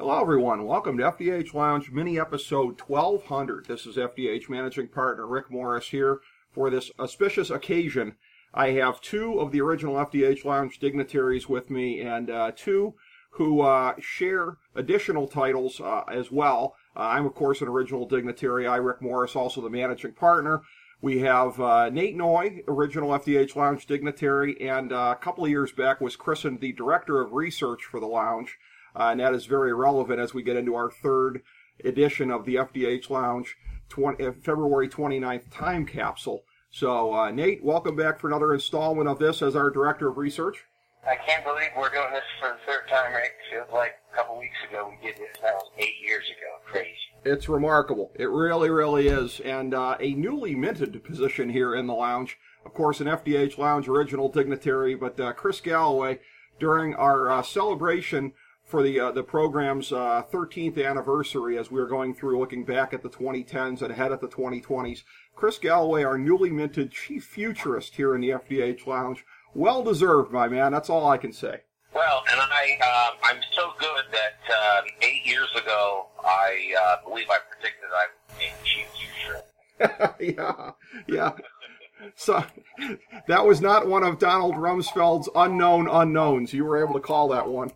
Hello, everyone. Welcome to FDH Lounge mini episode 1200. This is FDH managing partner Rick Morris here for this auspicious occasion. I have two of the original FDH Lounge dignitaries with me and uh, two who uh, share additional titles uh, as well. Uh, I'm, of course, an original dignitary. I, Rick Morris, also the managing partner. We have uh, Nate Noy, original FDH Lounge dignitary, and uh, a couple of years back was christened the director of research for the lounge. Uh, and that is very relevant as we get into our third edition of the FDH Lounge 20, uh, February 29th time capsule. So, uh, Nate, welcome back for another installment of this as our Director of Research. I can't believe we're doing this for the third time, Rick. Feels like a couple weeks ago we did this. That was eight years ago. Crazy. It's remarkable. It really, really is. And uh, a newly minted position here in the lounge. Of course, an FDH Lounge original dignitary, but uh, Chris Galloway, during our uh, celebration for the uh, the program's uh, 13th anniversary as we are going through looking back at the 2010s and ahead at the 2020s. Chris Galloway, our newly minted chief futurist here in the FDH Lounge, well deserved, my man. That's all I can say. Well, and I um, I'm so good that uh, eight years ago I uh, believe I predicted I would be chief futurist. yeah, yeah. So that was not one of Donald Rumsfeld's unknown unknowns. You were able to call that one.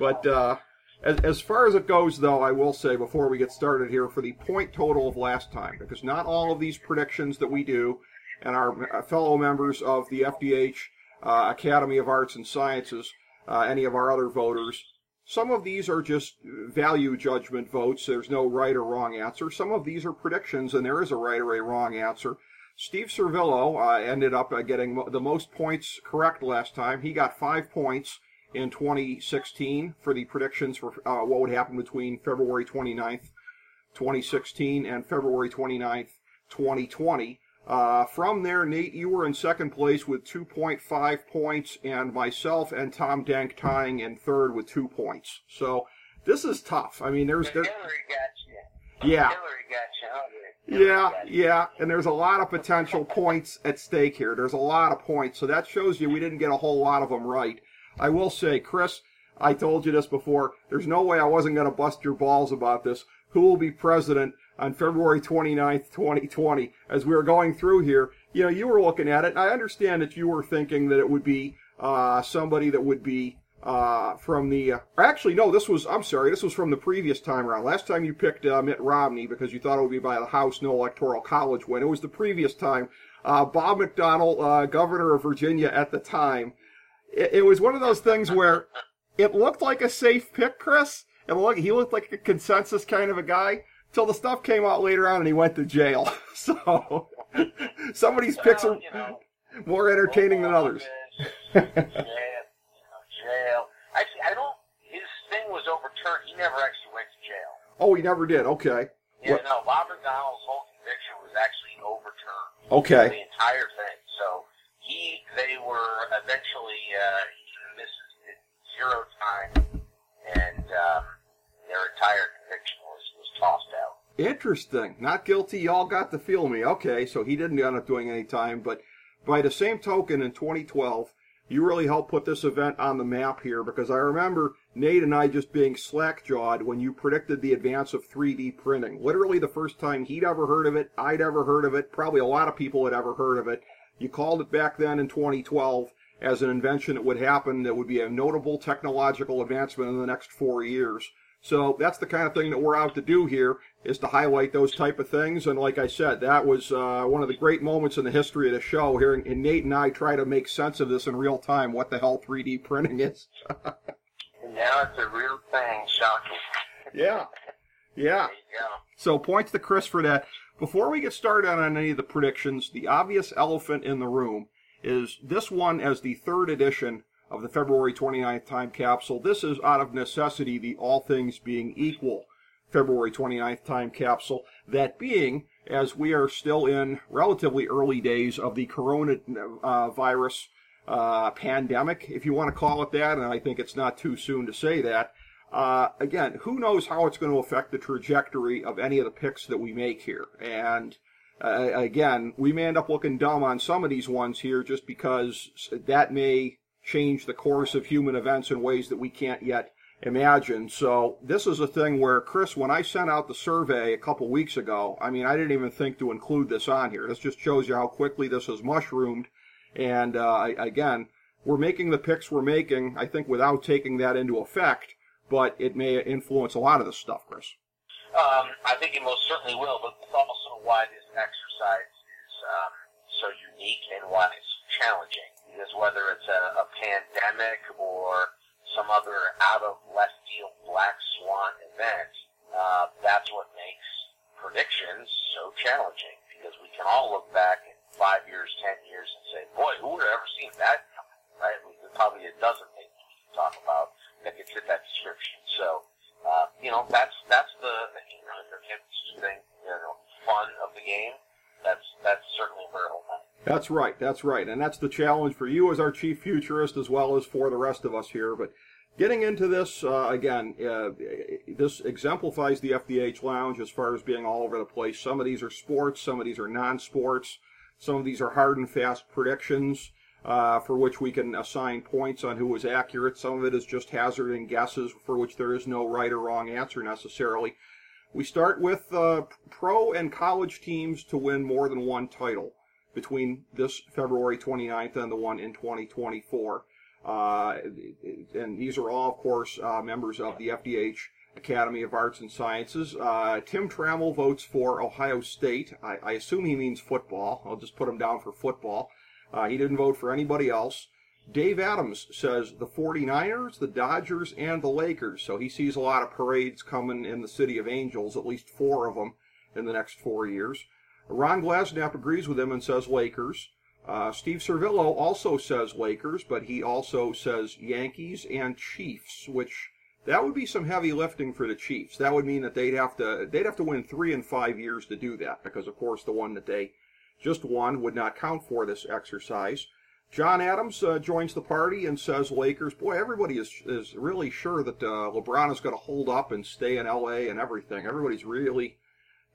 But uh, as, as far as it goes, though, I will say before we get started here for the point total of last time, because not all of these predictions that we do and our uh, fellow members of the FDH uh, Academy of Arts and Sciences, uh, any of our other voters, some of these are just value judgment votes. There's no right or wrong answer. Some of these are predictions, and there is a right or a wrong answer. Steve Servillo uh, ended up uh, getting the most points correct last time. He got five points in 2016 for the predictions for uh, what would happen between February 29th, 2016 and February 29th, 2020. Uh, from there, Nate, you were in second place with 2.5 points, and myself and Tom Dank tying in third with two points. So this is tough. I mean, there's Hillary got you. yeah, Hillary got you. Hillary yeah, yeah, and there's a lot of potential points at stake here. There's a lot of points, so that shows you we didn't get a whole lot of them right. I will say, Chris, I told you this before. There's no way I wasn't going to bust your balls about this. Who will be president on February 29th, 2020? As we were going through here, you know, you were looking at it, I understand that you were thinking that it would be uh, somebody that would be uh, from the. Uh, actually, no, this was. I'm sorry, this was from the previous time around. Last time you picked uh, Mitt Romney because you thought it would be by the House, no electoral college win. It was the previous time. Uh, Bob McDonnell, uh, governor of Virginia at the time, it, it was one of those things where it looked like a safe pick, Chris. It looked, he looked like a consensus kind of a guy till the stuff came out later on and he went to jail. So some of these picks are you know, more entertaining than others. jail, you know, jail. Actually, I don't. His thing was overturned. He never actually went to jail. Oh, he never did. Okay. Yeah, What- no. Bob McDonnell's whole conviction was actually overturned. Okay. The entire thing. They were eventually uh, he misses zero time, and um, their entire conviction was was tossed out. Interesting. Not guilty. Y'all got to feel me. Okay, so he didn't end up doing any time, but by the same token, in 2012, you really helped put this event on the map here because I remember Nate and I just being slack jawed when you predicted the advance of 3D printing. Literally the first time he'd ever heard of it, I'd ever heard of it, probably a lot of people had ever heard of it. You called it back then in 2012 as an invention that would happen that would be a notable technological advancement in the next four years. So that's the kind of thing that we're out to do here is to highlight those type of things. And like I said, that was uh, one of the great moments in the history of the show. Here, and Nate and I try to make sense of this in real time. What the hell 3D printing is? Now it's a real thing. Shocking. yeah, yeah. There you go. So points to Chris for that. Before we get started on any of the predictions, the obvious elephant in the room is this one as the third edition of the February 29th time capsule. This is out of necessity the all things being equal February 29th time capsule. That being, as we are still in relatively early days of the coronavirus uh, pandemic, if you want to call it that, and I think it's not too soon to say that. Uh, again, who knows how it's going to affect the trajectory of any of the picks that we make here? And uh, again, we may end up looking dumb on some of these ones here just because that may change the course of human events in ways that we can't yet imagine. So this is a thing where Chris, when I sent out the survey a couple weeks ago, I mean, I didn't even think to include this on here. This just shows you how quickly this has mushroomed. And uh, again, we're making the picks we're making, I think, without taking that into effect, but it may influence a lot of this stuff, Chris. Um, I think it most certainly will, but it's also why this exercise is um, so unique and why it's challenging. Because whether it's a, a pandemic or some other out of left field black swan event, uh, that's what makes predictions so challenging That's right. That's right. And that's the challenge for you as our chief futurist as well as for the rest of us here. But getting into this, uh, again, uh, this exemplifies the FDH Lounge as far as being all over the place. Some of these are sports, some of these are non sports, some of these are hard and fast predictions. Uh, for which we can assign points on who was accurate. Some of it is just hazarding guesses for which there is no right or wrong answer necessarily. We start with uh, pro and college teams to win more than one title between this February 29th and the one in 2024. Uh, and these are all, of course, uh, members of the FDH Academy of Arts and Sciences. Uh, Tim Trammell votes for Ohio State. I, I, assume he means football. I'll just put him down for football. Uh, he didn't vote for anybody else. Dave Adams says the 49ers, the Dodgers, and the Lakers. So he sees a lot of parades coming in the City of Angels, at least four of them in the next four years. Ron Glasnap agrees with him and says Lakers. Uh, Steve Servillo also says Lakers, but he also says Yankees and Chiefs, which that would be some heavy lifting for the Chiefs. That would mean that they'd have to they'd have to win three and five years to do that, because of course the one that they just won would not count for this exercise. John Adams uh, joins the party and says Lakers. Boy, everybody is is really sure that uh, LeBron is going to hold up and stay in L.A. and everything. Everybody's really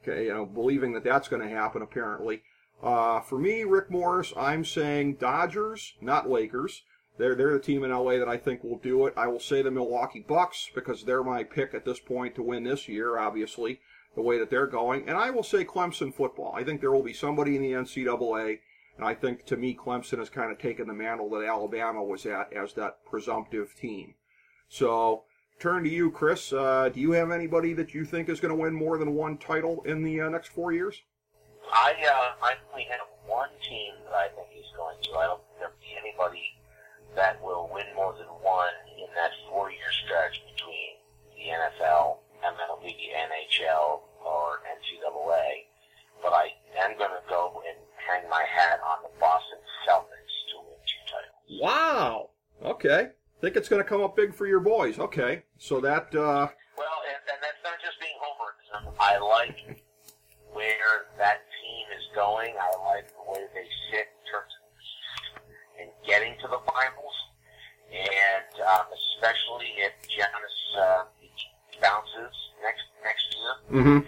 Okay, you know, believing that that's going to happen apparently. Uh, for me, Rick Morris, I'm saying Dodgers, not Lakers. They're they're the team in LA that I think will do it. I will say the Milwaukee Bucks because they're my pick at this point to win this year. Obviously, the way that they're going, and I will say Clemson football. I think there will be somebody in the NCAA, and I think to me Clemson has kind of taken the mantle that Alabama was at as that presumptive team. So turn to you, Chris. Uh, do you have anybody that you think is going to win more than one title in the uh, next four years? I uh, I only have one team that I think is going to. I don't think there'll be anybody that will win more than one in that four-year stretch between the NFL, MLB, NHL, or NCAA. But I am going to go and hang my hat on the Boston Celtics to win two titles. Wow. Okay. Think it's going to come up big for your boys. Okay, so that. Uh... Well, and, and that's not just being homerism. I like where that team is going. I like the way they sit in terms of in getting to the finals, and um, especially if Giannis uh, bounces next next year mm-hmm.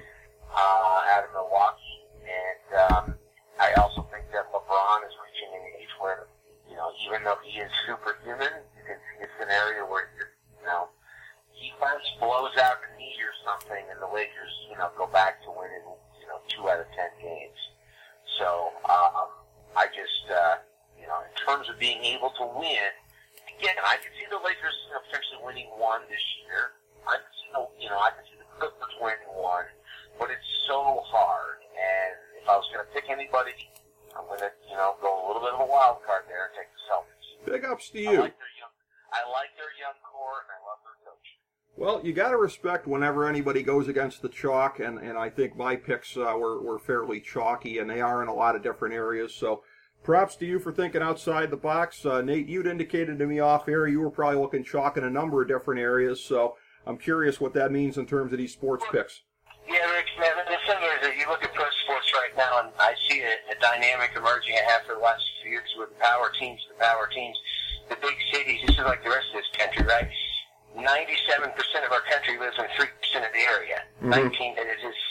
Respect whenever anybody goes against the chalk, and, and I think my picks uh, were, were fairly chalky, and they are in a lot of different areas. So props to you for thinking outside the box. Uh, Nate, you'd indicated to me off air you were probably looking chalk in a number of different areas, so I'm curious what that means in terms of these sports picks. Yeah, Rick, man, the thing is, that you look at pro sports right now, and I see a, a dynamic emerging after the last few years with power teams, the power teams the big cities, this is like the rest of this country, right? 97% of our country lives in 3% of the area. Mm-hmm. 19, and it's just,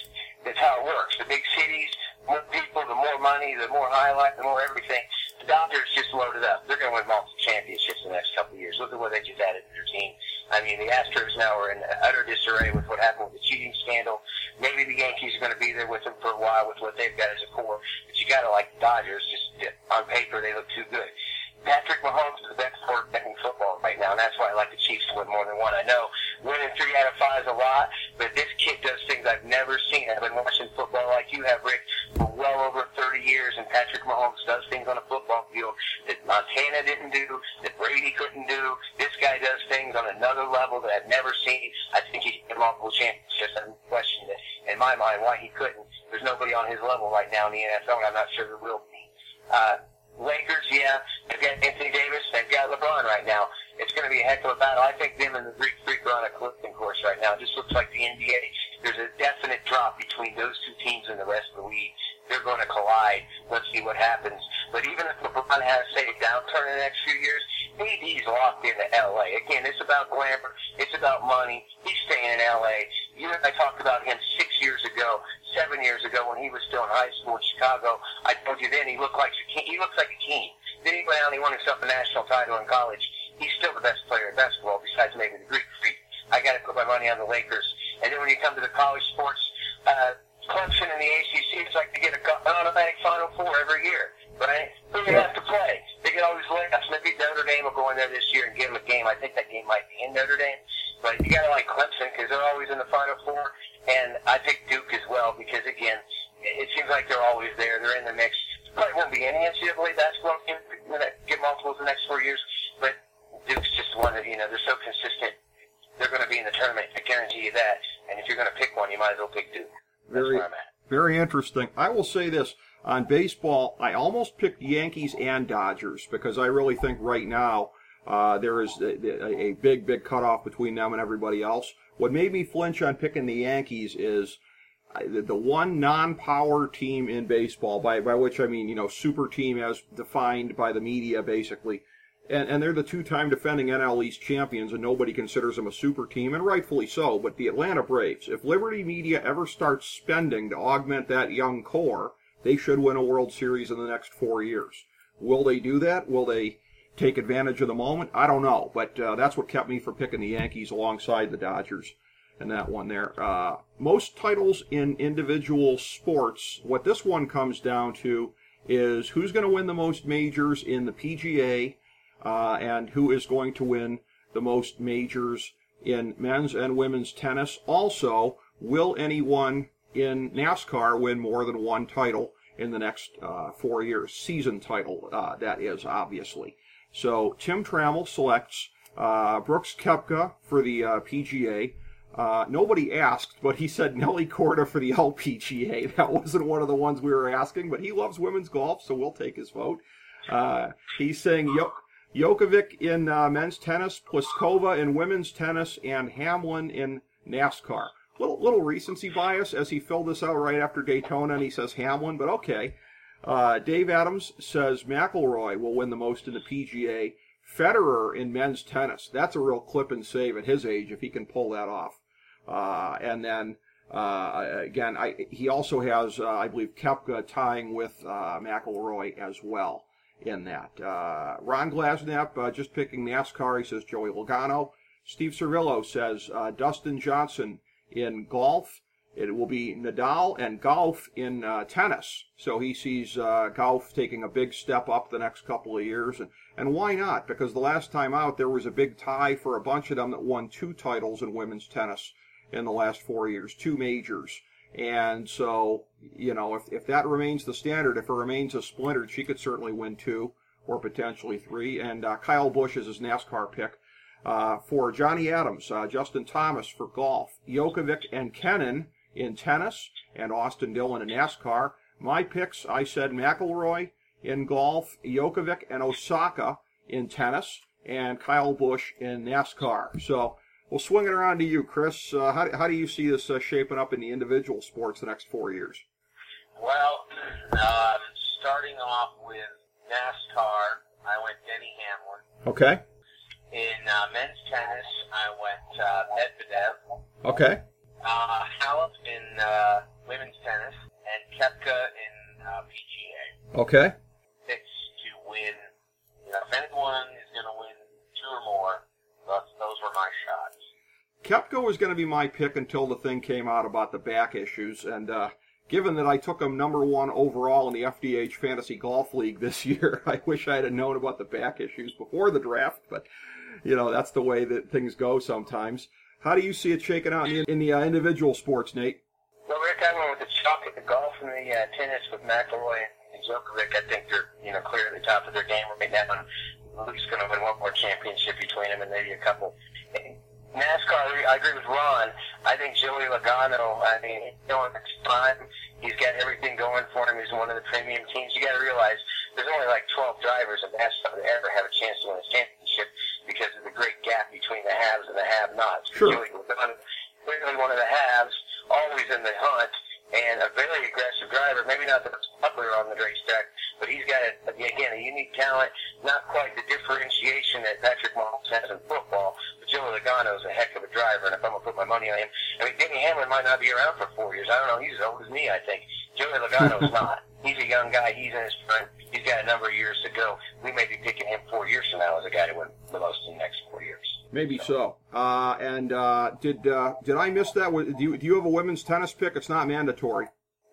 that's how it works. The big cities, more people, the more money, the more highlight, the more everything. The Dodgers just loaded up. They're going to win multiple championships in the next couple of years. Look at what they just added to their team. I mean, the Astros now are in utter disarray with what happened with the cheating scandal. Maybe the Yankees are going to be there with them for a while with what they've got as a core, but you got to like the Dodgers. Just on paper, they look too good. Patrick Mahomes is the best quarterback in football right now, and that's why I like the Chiefs to win more than one. I know winning three out of five is a lot, but this kid does things I've never seen. I've been watching football like you have, Rick, for well over 30 years, and Patrick Mahomes does things on a football field that Montana didn't do, that Brady couldn't do. This guy does things on another level that I've never seen. I think he can multiple championships. I question it in my mind why he couldn't. There's nobody on his level right now in the NFL, and I'm not sure college. He's still the best player in basketball, besides maybe the Greek Freak. I got to put my money on the Lakers. And then when you come to the college sports, uh, Clemson and the ACC, it's like to get a, an automatic Final Four every year, right? Who do they have to play? They get all these layups. Maybe Notre Dame will go in there this year and give them a game. I think that game might be in Notre Dame. But you got to like Clemson because they're always in the Final Four. And I pick Duke as well because, again, it seems like they're always there. They're in the mix. Probably won't be any NCAA basketball game get multiples the next four years, but Duke's just one that, you know, they're so consistent. They're going to be in the tournament. I guarantee you that. And if you're going to pick one, you might as well pick two. That's very, where I'm at. Very interesting. I will say this. On baseball, I almost picked Yankees and Dodgers because I really think right now uh, there is a, a, big, big cutoff between them and everybody else. What made me flinch on picking the Yankees is the one non-power team in baseball, by by which I mean you know super team as defined by the media basically, and and they're the two-time defending NL East champions, and nobody considers them a super team, and rightfully so. But the Atlanta Braves, if Liberty Media ever starts spending to augment that young core, they should win a World Series in the next four years. Will they do that? Will they take advantage of the moment? I don't know, but uh, that's what kept me from picking the Yankees alongside the Dodgers and that one there. Uh, most titles in individual sports, what this one comes down to is who's going to win the most majors in the PGA uh, and who is going to win the most majors in men's and women's tennis. Also, will anyone in NASCAR win more than one title in the next uh, four years? Season title, uh, that is, obviously. So Tim Trammell selects uh, Brooks Koepka for the uh, PGA. Uh, nobody asked, but he said Nelly Korda for the LPGA. That wasn't one of the ones we were asking, but he loves women's golf, so we'll take his vote. Uh, he's saying Jok- Djokovic in uh, men's tennis, Pliskova in women's tennis, and Hamlin in NASCAR. Little little recency bias as he filled this out right after Daytona, and he says Hamlin, but okay. Uh, Dave Adams says McIlroy will win the most in the PGA. Federer in men's tennis. That's a real clip and save at his age if he can pull that off. Uh, and then uh, again, I, he also has, uh, I believe, Koepka tying with uh, McIlroy as well in that. Uh, Ron Glasnap uh, just picking NASCAR. He says Joey Logano. Steve Servillo says Dustin Johnson in golf. It will be Nadal and golf in uh, tennis. So he sees uh, golf taking a big step up the next couple of years. And, and why not? Because the last time out, there was a big tie for a bunch of them that won two titles in women's tennis in the last four years, two majors. And so, you know, if, if that remains the standard, if it remains a splintered, she could certainly win two or potentially three. And uh, Kyle Busch is his NASCAR pick. Uh, for Johnny Adams, uh, Justin Thomas for golf, Djokovic and Kenin in tennis, and Austin Dillon in NASCAR. My picks, I said McIlroy in golf, Djokovic and Osaka in tennis, and Kyle Busch in NASCAR. So We'll swing it around to you, Chris. Uh, how, how do you see this uh, shaping up in the individual sports the next four years? Well, um, starting off with NASCAR, I went Denny Hamlin. Okay. In uh, men's tennis, I went uh, Medvedev. Okay. Uh, Halep in uh, women's tennis, and Koepka in uh, PGA. Okay. Picks to win. You know, if anyone is going to win two or more, those, those were my shots. Was going to be my pick until the thing came out about the back issues, and uh, given that I took him number one overall in the FDH Fantasy Golf League this year, I wish I had known about the back issues before the draft. But you know, that's the way that things go sometimes. How do you see it shaking out in the, in the uh, individual sports, Nate? Well, Rick, I went with the chalk at the golf and the uh, tennis with McIlroy and Djokovic. I think they're you know clear at the top of their game right now, and least going to win one more championship between them and maybe a couple. NASCAR, I agree with Ron. I think Joey Logano, I mean, he's doing his time. He's got everything going for him. He's one of the premium teams. You got to realize there's only like 12 drivers in NASCAR that ever have a chance to win a championship because of the great gap between the haves and the have-nots. Sure. Joey Logano, clearly one of the haves, always in the hunt, and a very aggressive driver. Maybe not the most popular on the racetrack, but he's got, a, again, a unique talent. Not quite the differentiation that Patrick Mahomes has in football, but Joey Logano is a heck of a driver, and if I'm going to put my money on him, I mean, Denny Hamlin might not be around for four years. I don't know. He's as old as me, I think. Joey Logano's not. He's a young guy. He's in his prime. He's got a number of years to go. We may be picking him four years from now as a guy to win the most in the next four years. Maybe so. Uh, and uh, did uh, did I miss that? Do you, do you have a women's tennis pick? It's not mandatory.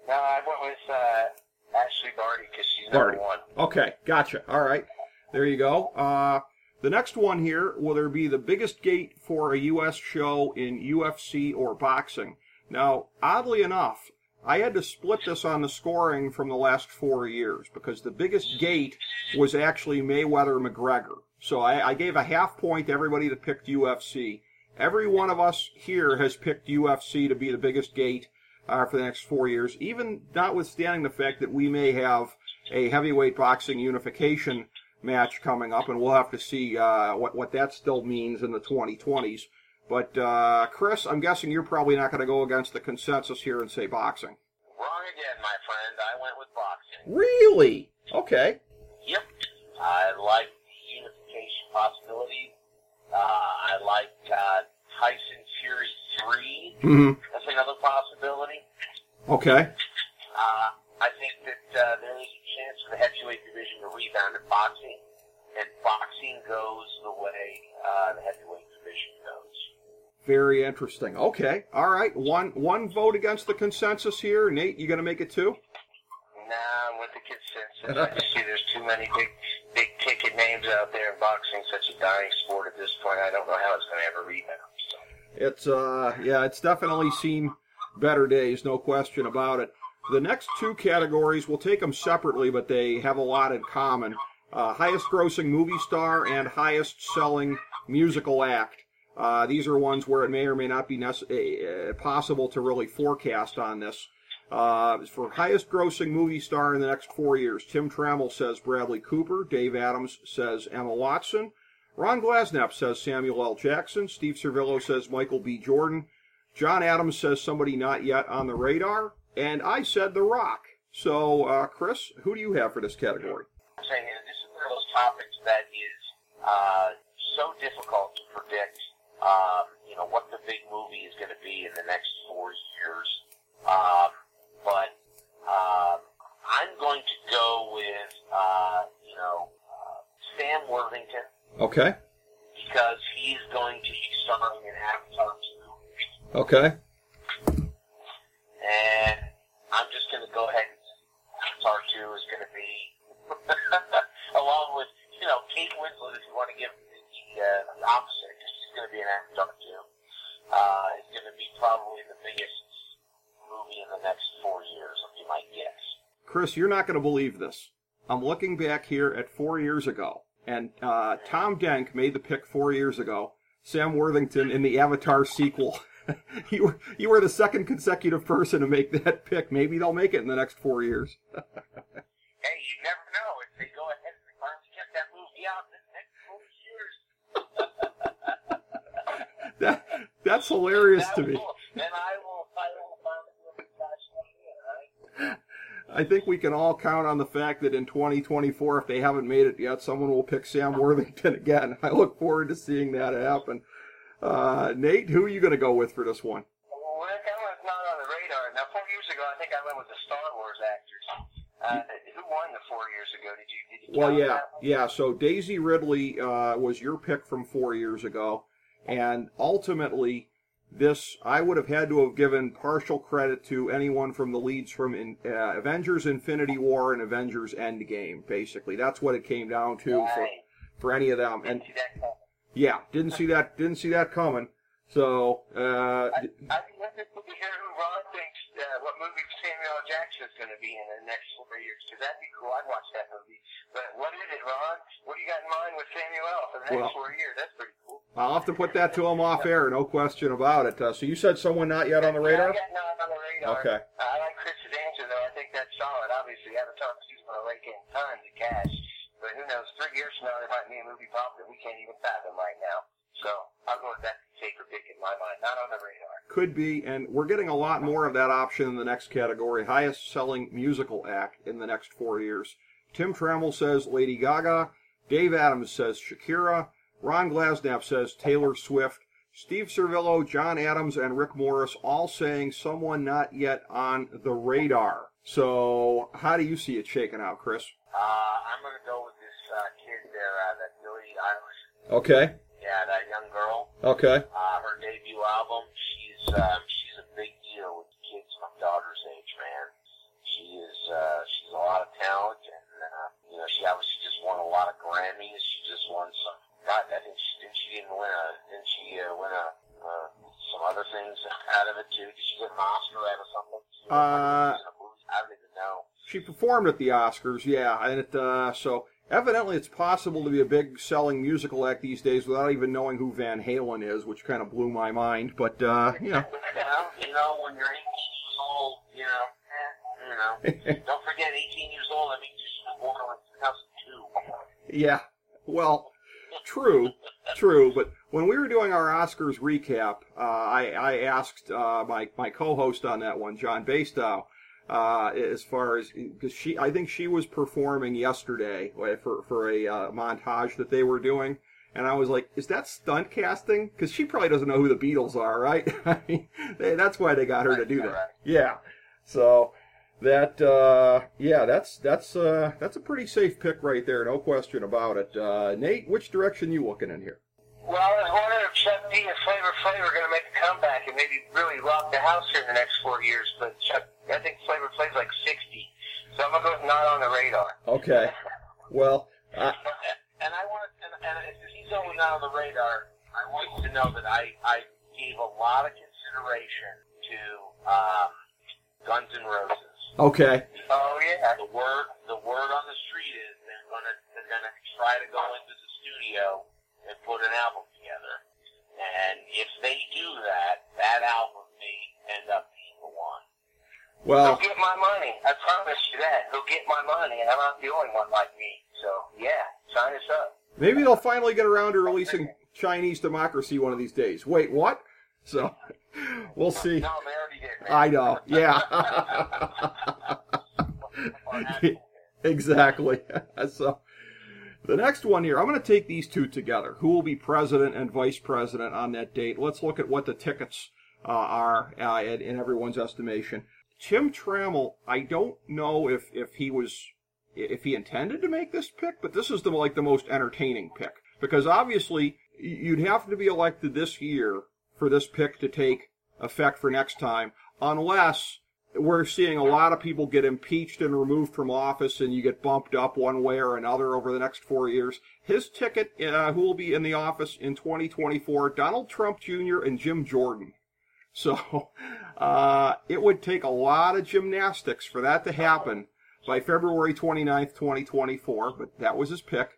No, I went with uh, Ashleigh Barty because she's number Barty. one. Okay, gotcha. All right, there you go. Uh, the next one here will there be the biggest gate for a U.S. show in UFC or boxing? Now, oddly enough, I had to split this on the scoring from the last four years because the biggest gate was actually Mayweather McGregor. So I, I gave a half point to everybody that picked UFC. Every one of us here has picked UFC to be the biggest gate uh, for the next four years, even notwithstanding the fact that we may have a heavyweight boxing unification match coming up, and we'll have to see uh, what what that still means in the 2020s. But uh, Chris, I'm guessing you're probably not going to go against the consensus here and say boxing. Wrong again, my friend. I went with boxing. Really? Okay. Yep. I like the unification possibility. Uh, I like uh, Tyson Fury 3. hmm That's another possibility. Okay. Uh, I think that uh, there is a chance for the heavyweight division to rebound in boxing, and boxing goes the way uh, the heavyweight division goes. Very interesting. Okay. All right. One one vote against the consensus here. Nate, you going to make it two? Nah, I'm with the consensus. I just see there's too many big, big ticket names out there in boxing. Such a dying sport at this point. I don't know how it's going to ever rebound. So. It's uh yeah, it's definitely seen better days, no question about it. The next two categories, we'll take them separately, but they have a lot in common. Uh, highest grossing movie star and highest selling musical act. Uh, these are ones where it may or may not be nece- uh, possible to really forecast on this. Uh, for highest grossing movie star in the next four years, Tim Trammell says Bradley Cooper, Dave Adams says Emma Watson, Ron Glasnap says Samuel L. Jackson, Steve Servillo says Michael B. Jordan, John Adams says somebody not yet on the radar, and I said The Rock. So, uh, Chris, who do you have for this category? I'm saying is this is one of those topics that is uh, so difficult to predict. Um, you know what the big movie is going to be in the next four years. Um, but um, I'm going to go with uh, you know uh, Sam Worthington Okay. because he's going to be starring in Avatar 2. Okay. And I'm just going to go ahead and Avatar 2 is going to be, along with, you know, Kate Winslet, if you want to give the, uh, the opposite, because she's going to be in Avatar 2, uh, is going to be probably the biggest movie in the next four years, if you might guess. Chris, you're not going to believe this. I'm looking back here at four years ago, and uh, Tom Denk made the pick four years ago. Sam Worthington in the Avatar sequel. you were you were the second consecutive person to make that pick. Maybe they'll make it in the next four years. Hey, you never know. If they go ahead and finally get that movie out in the next four years, that that's hilarious that to me. will- then I will, I will finally be able to catch that in, right? I think we can all count on the fact that in 2024, if they haven't made it yet, someone will pick Sam Worthington again. I look forward to seeing that happen. Uh, Nate, who are you going to go with for this one? Well, I was not on the radar. Now, four years ago, I think I went with the Star Wars actors. Uh, who won the four years ago? Did you? Did you Well, yeah, that yeah. So Daisy Ridley uh, was your pick from four years ago, and ultimately, this I would have had to have given partial credit to anyone from the leads from in, uh, Avengers Infinity War and Avengers Endgame. Basically, that's what it came down to for, Right. for any of them. And Didn't see that coming. yeah, didn't see that didn't see that coming. So uh, I, I'd be interested to hear who Ron thinks, uh, what movie Samuel L. Jackson's going to be in the next four years, because that'd be cool. I'd watch that movie. But what is it, Ron? What do you got in mind with Samuel L. for the next Well- four years? That's pretty cool. I'll have to put that to him off air, no question about it. Uh, so you said someone not yet on the radar? Yeah, I got on the radar. Okay. Uh, I like Chris's answer, though. I think that's solid. Obviously, Avatar 2's going to rake in tons of cash. But who knows? Three years from now, there might be a movie pop that we can't even fathom right now. So I'll go with that safer pick in my mind. Not on the radar. Could be, and we're getting a lot more of that option in the next category, highest selling musical act in the next four years. Tim Trammell says Lady Gaga. Dave Adams says Shakira. Ron Glasnap says Taylor Swift. Steve Servillo, John Adams, and Rick Morris all saying someone not yet on the radar. So, how do you see it shaking out, Chris? Uh, I'm going to go with this uh, kid there, uh, that Billie Eilish. Okay. Yeah, that young girl. Okay. Uh, her debut album. She's um, she's a big deal with kids my daughter's age, man. She is uh, she's a lot of talent, and uh, you know she obviously just won a lot of Grammys. She just won some. God, I think she didn't she didn't win a didn't she uh, win a uh, some other things out of it too? Did she get an Oscar out of something? Uh. I don't even know. She performed at the Oscars, yeah, and it, uh, so evidently it's possible to be a big selling musical act these days without even knowing who Van Halen is, which kind of blew my mind. But uh, you know, You know, you know, when you're 18 years old, you know, eh, you know, don't forget 18 years old. That means you should have born in 2002. yeah, well, true, true. But when we were doing our Oscars recap, uh, I, I asked uh, my my co-host on that one, John Bastow. Uh, as far as because she, I think she was performing yesterday for for a uh, montage that they were doing, and I was like, "Is that stunt casting?" Because she probably doesn't know who the Beatles are, right? I mean, they, that's why they got her to do that. right. Yeah. So that uh, yeah, that's that's uh, that's a pretty safe pick right there, no question about it. Uh, Nate, which direction you looking in here? Well, I was wondering if Chuck D and Flavor Flav are going to make a comeback and maybe really rock the house here in the next four years. But Chuck, I think Flavor Flav's like 60, so I'm going to go with not on the radar. Okay. Well, uh, and I want, and, and if he's only not on the radar, I want you to know that I, I gave a lot of consideration to um, Guns N' Roses. okay. Oh yeah. The word, the word on the street is they're gonna, they're gonna try to go into the studio and put an album together. And if they do that, that album may end up being the one. Well, He'll get my money. I promise you that. He'll get my money, and I'm not the only one like me. So yeah, sign us up. maybe they'll finally get around to releasing Chinese Democracy one of these days. Wait, what? So we'll see. No, they already did. I know. Yeah. exactly. so the next one here, I'm going to take these two together. Who will be president and vice president on that date? Let's look at what the tickets uh, are uh, in, in everyone's estimation. Tim Trammell, I don't know if if he was if he intended to make this pick, but this is the like the most entertaining pick because obviously you'd have to be elected this year for this pick to take effect for next time, unless we're seeing a lot of people get impeached and removed from office and you get bumped up one way or another over the next four years. His ticket, uh, who will be in the office in 2024, Donald Trump Jr. and Jim Jordan. So uh, it would take a lot of gymnastics for that to happen by February 29th, 2024, but that was his pick.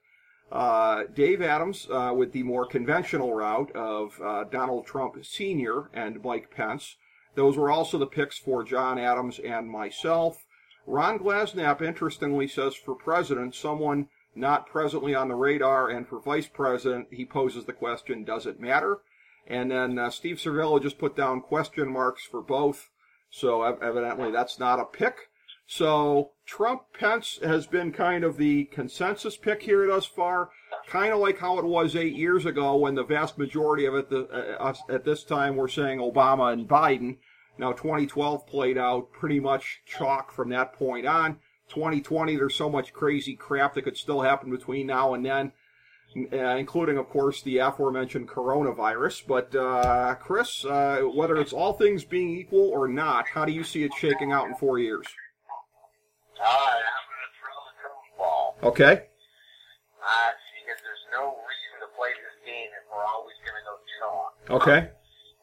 Uh, Dave Adams uh, with the more conventional route of uh, Donald Trump Sr. and Mike Pence. Those were also the picks for John Adams and myself. Ron Glasnap, interestingly, says for president, someone not presently on the radar, and for vice president, he poses the question, does it matter? And then uh, Steve Servillo just put down question marks for both, so evidently that's not a pick. So Trump Pence has been kind of the consensus pick here thus far, kind of like how it was eight years ago when the vast majority of it the, uh, us at this time were saying Obama and Biden. Now 2012 played out pretty much chalk from that point on. 2020, there's so much crazy crap that could still happen between now and then. uh, including, of course, the aforementioned coronavirus. But, uh, Chris, uh, whether it's all things being equal or not, how do you see it shaking out in four years? Uh, I'm going to throw the curveball. Okay. Uh, because there's no reason to play this game if we're always going to go chalk. Okay.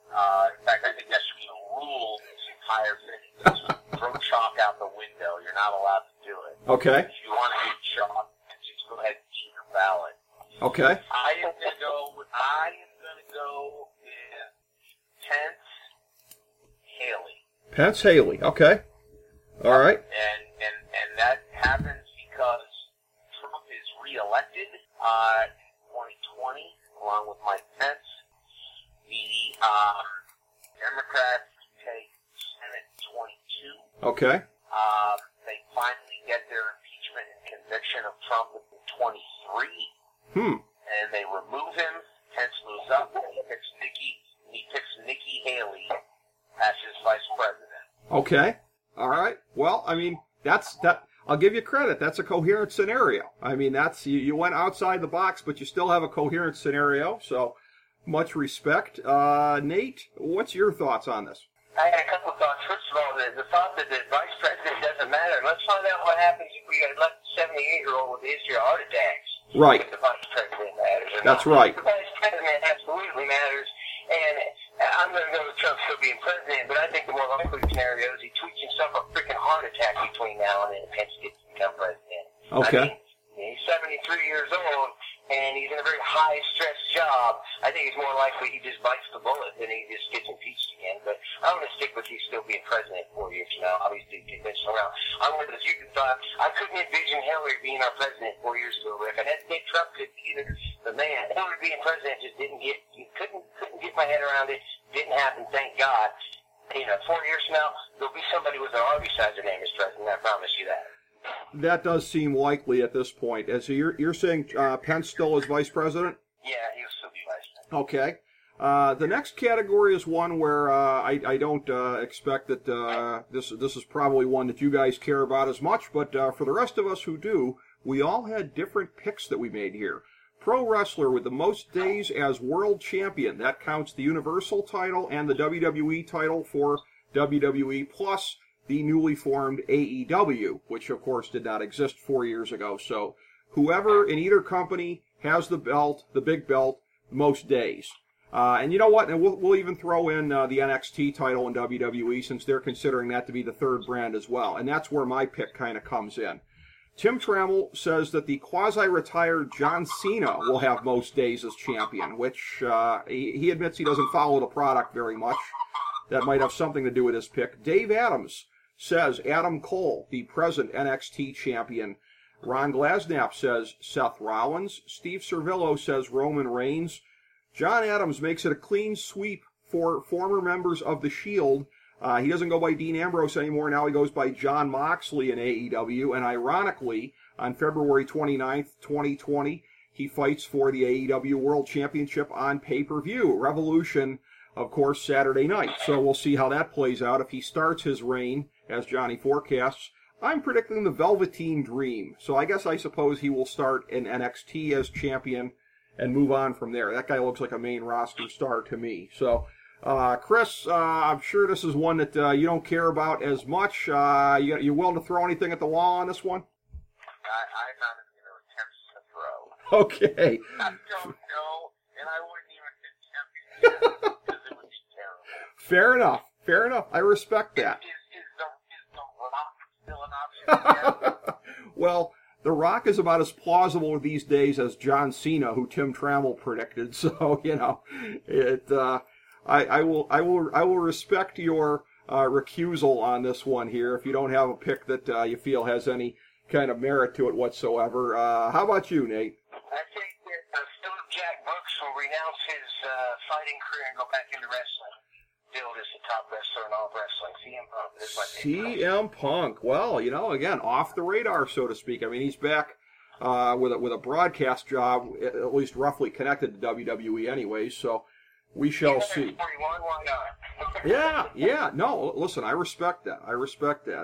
Uh, in fact, I think that should be a rule in this entire thing. Just throw chalk out the window. You're not allowed to do it. Okay. If you want to do chalk, just go ahead and keep your ballot. Okay. I am going to go I am to go with Pence, Haley. Pence Haley. Okay. All right. And that happens because Trump is reelected, uh, in 2020, along with Mike Pence. The, um, Democrats take Senate 22. Okay. Um, they finally get their impeachment and conviction of Trump in 23, Hmm. and they remove him. Pence moves up, and he picks Nikki. He picks Nikki Haley as his vice president. Okay. All right. Well, I mean, that's that. I'll give you credit. That's a coherent scenario. I mean, that's you, you went outside the box, but you still have a coherent scenario. So, much respect. Uh, Nate, what's your thoughts on this? I had a couple of thoughts. First of all, the, the thought that the vice president doesn't matter. Let's find out what happens if we got left 78 year old with a history of heart attacks. Right. If the vice president matters. That's not. right. The vice president absolutely matters. I'm going to go with Trump still being president, but I think the more likely scenario is he tweets himself a freaking heart attack between now and then if Pence gets to become president. Okay. I mean, he's 73 years old, and he's in a very high stress job. I think it's more likely he just bites the bullet than he just gets impeached again. But I'm going to stick with you still being president four years from now. Obviously, conventional around. I'm with you. Thought I couldn't envision Hillary being our president four years ago, Rick. I didn't think Trump could either. The man, Hillary being president, just didn't get. Couldn't couldn't get my head around it. Didn't happen. Thank God. You know, four years from now, there'll be somebody with an R beside their name as president. I promise you that. That does seem likely at this point. As so you're you're saying uh, Pence still is vice president? Yeah, he'll still be vice president. Okay. Uh, the next category is one where uh, I, I don't uh, expect that uh, this this is probably one that you guys care about as much, but uh, for the rest of us who do, we all had different picks that we made here. Pro wrestler with the most days as world champion. That counts the Universal title and the WWE title for WWE, plus the newly formed AEW, which of course did not exist four years ago. So whoever in either company has the belt, the big belt, most days. Uh, and you know what? And we'll, we'll even throw in uh, the NXT title in WWE since they're considering that to be the third brand as well. And that's where my pick kind of comes in. Tim Trammell says that the quasi-retired John Cena will have most days as champion, which uh, he, he admits he doesn't follow the product very much. That might have something to do with his pick. Dave Adams says Adam Cole, the present NXT champion. Ron Glasnap says Seth Rollins. Steve Servillo says Roman Reigns. John Adams makes it a clean sweep for former members of The Shield. Uh, he doesn't go by Dean Ambrose anymore. Now he goes by Jon Moxley in AEW. And ironically, on February 29th, 2020, he fights for the AEW World Championship on pay per view. Revolution, of course, Saturday night. So we'll see how that plays out. If he starts his reign, as Johnny forecasts, I'm predicting the Velveteen Dream. So I guess I suppose he will start in NXT as champion and move on from there. That guy looks like a main roster star to me. So, uh, Chris, uh, I'm sure this is one that uh, you don't care about as much. Uh, you, you willing to throw anything at the wall on this one? I, I'm not even going to attempt to throw. Okay. I don't know, and I wouldn't even attempt because it would be terrible. Fair enough. Fair enough. I respect that. well, The Rock is about as plausible these days as John Cena, who Tim Trammell predicted. So you know, it. Uh, I, I will. I will. I will respect your uh, recusal on this one here. If you don't have a pick that uh, you feel has any kind of merit to it whatsoever, uh, how about you, Nate? I think that uh, Phillip Jack Brooks will renounce his uh, fighting career and go back into wrestling. Billed as the top wrestler in all of wrestling. CM Punk. Is my. CM Punk. Well, you know, again, off the radar, so to speak. I mean, he's back uh, with a, with a broadcast job, at least roughly connected to WWE, anyway. So we shall see. Yeah, yeah. No, listen, I respect that. I respect that.